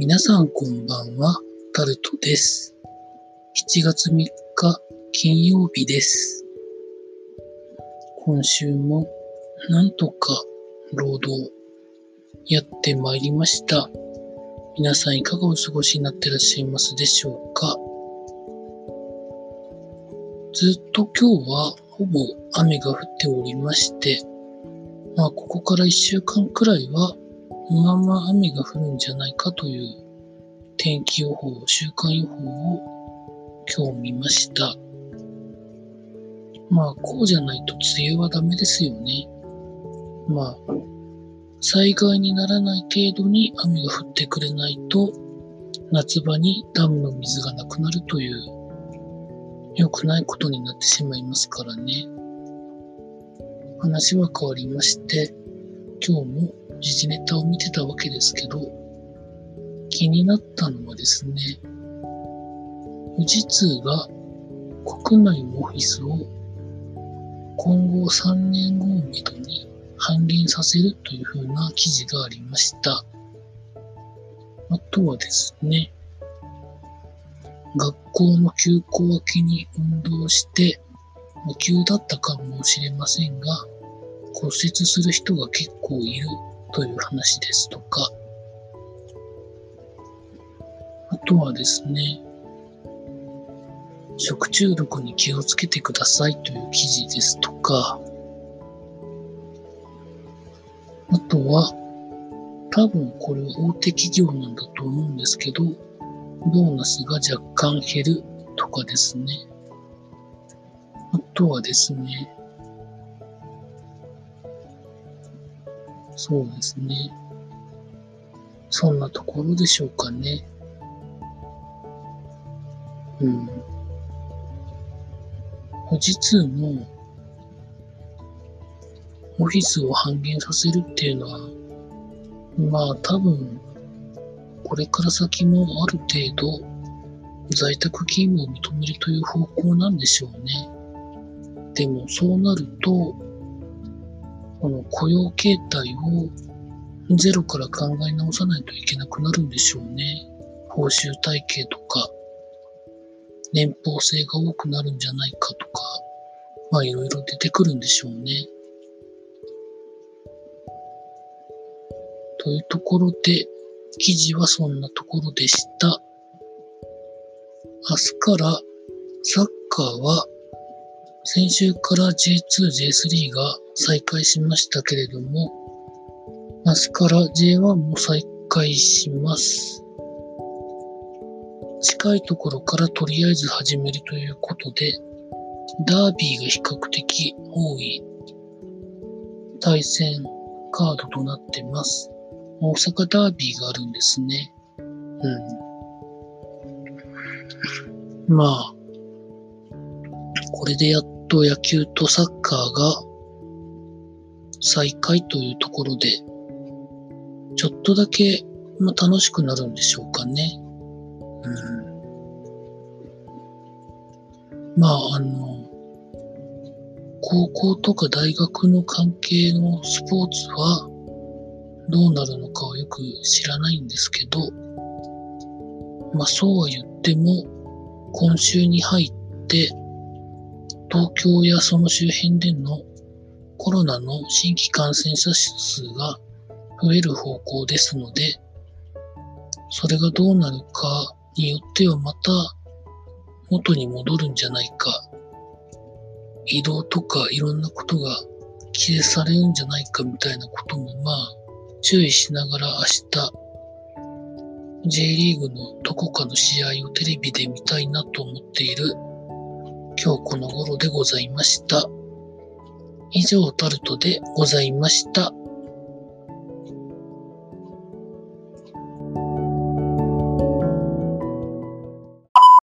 皆さんこんばんは、タルトです。7月3日金曜日です。今週もなんとか労働やってまいりました。皆さんいかがお過ごしになってらっしゃいますでしょうかずっと今日はほぼ雨が降っておりまして、まあここから1週間くらいはまあまあ雨が降るんじゃないかという天気予報、週間予報を今日見ました。まあこうじゃないと梅雨はダメですよね。まあ災害にならない程度に雨が降ってくれないと夏場にダムの水がなくなるという良くないことになってしまいますからね。話は変わりまして、今日も時事ネタを見てたわけですけど、気になったのはですね、富士通が国内のオフィスを今後3年後をめどに半減させるというふうな記事がありました。あとはですね、学校の休校明けに運動して、まあ急だったかもしれませんが、骨折する人が結構いるという話ですとか、あとはですね、食中毒に気をつけてくださいという記事ですとか、あとは、多分これは大手企業なんだと思うんですけど、ボーナスが若干減るとかですね。あとはですね、そうですね。そんなところでしょうかね。うん。富士通のオフィスを半減させるっていうのは、まあ多分、これから先もある程度在宅勤務を認めるという方向なんでしょうね。でもそうなると、この雇用形態をゼロから考え直さないといけなくなるんでしょうね。報酬体系とか、年俸制が多くなるんじゃないかとか、まあいろいろ出てくるんでしょうね。というところで、記事はそんなところでした。明日からサッカーは先週から J2、J3 が再開しましたけれども、明日から J1 も再開します。近いところからとりあえず始めるということで、ダービーが比較的多い対戦カードとなってます。大阪ダービーがあるんですね。うん。まあ、これでやっと野球とサッカーが再開というところで、ちょっとだけ、まあ、楽しくなるんでしょうかね。うん。まあ、あの、高校とか大学の関係のスポーツはどうなるのかはよく知らないんですけど、まあそうは言っても、今週に入って、東京やその周辺でのコロナの新規感染者数が増える方向ですので、それがどうなるかによってはまた元に戻るんじゃないか、移動とかいろんなことが規制されるんじゃないかみたいなこともまあ注意しながら明日 J リーグのどこかの試合をテレビで見たいなと思っている今日この頃でございました。以上タルトでございました。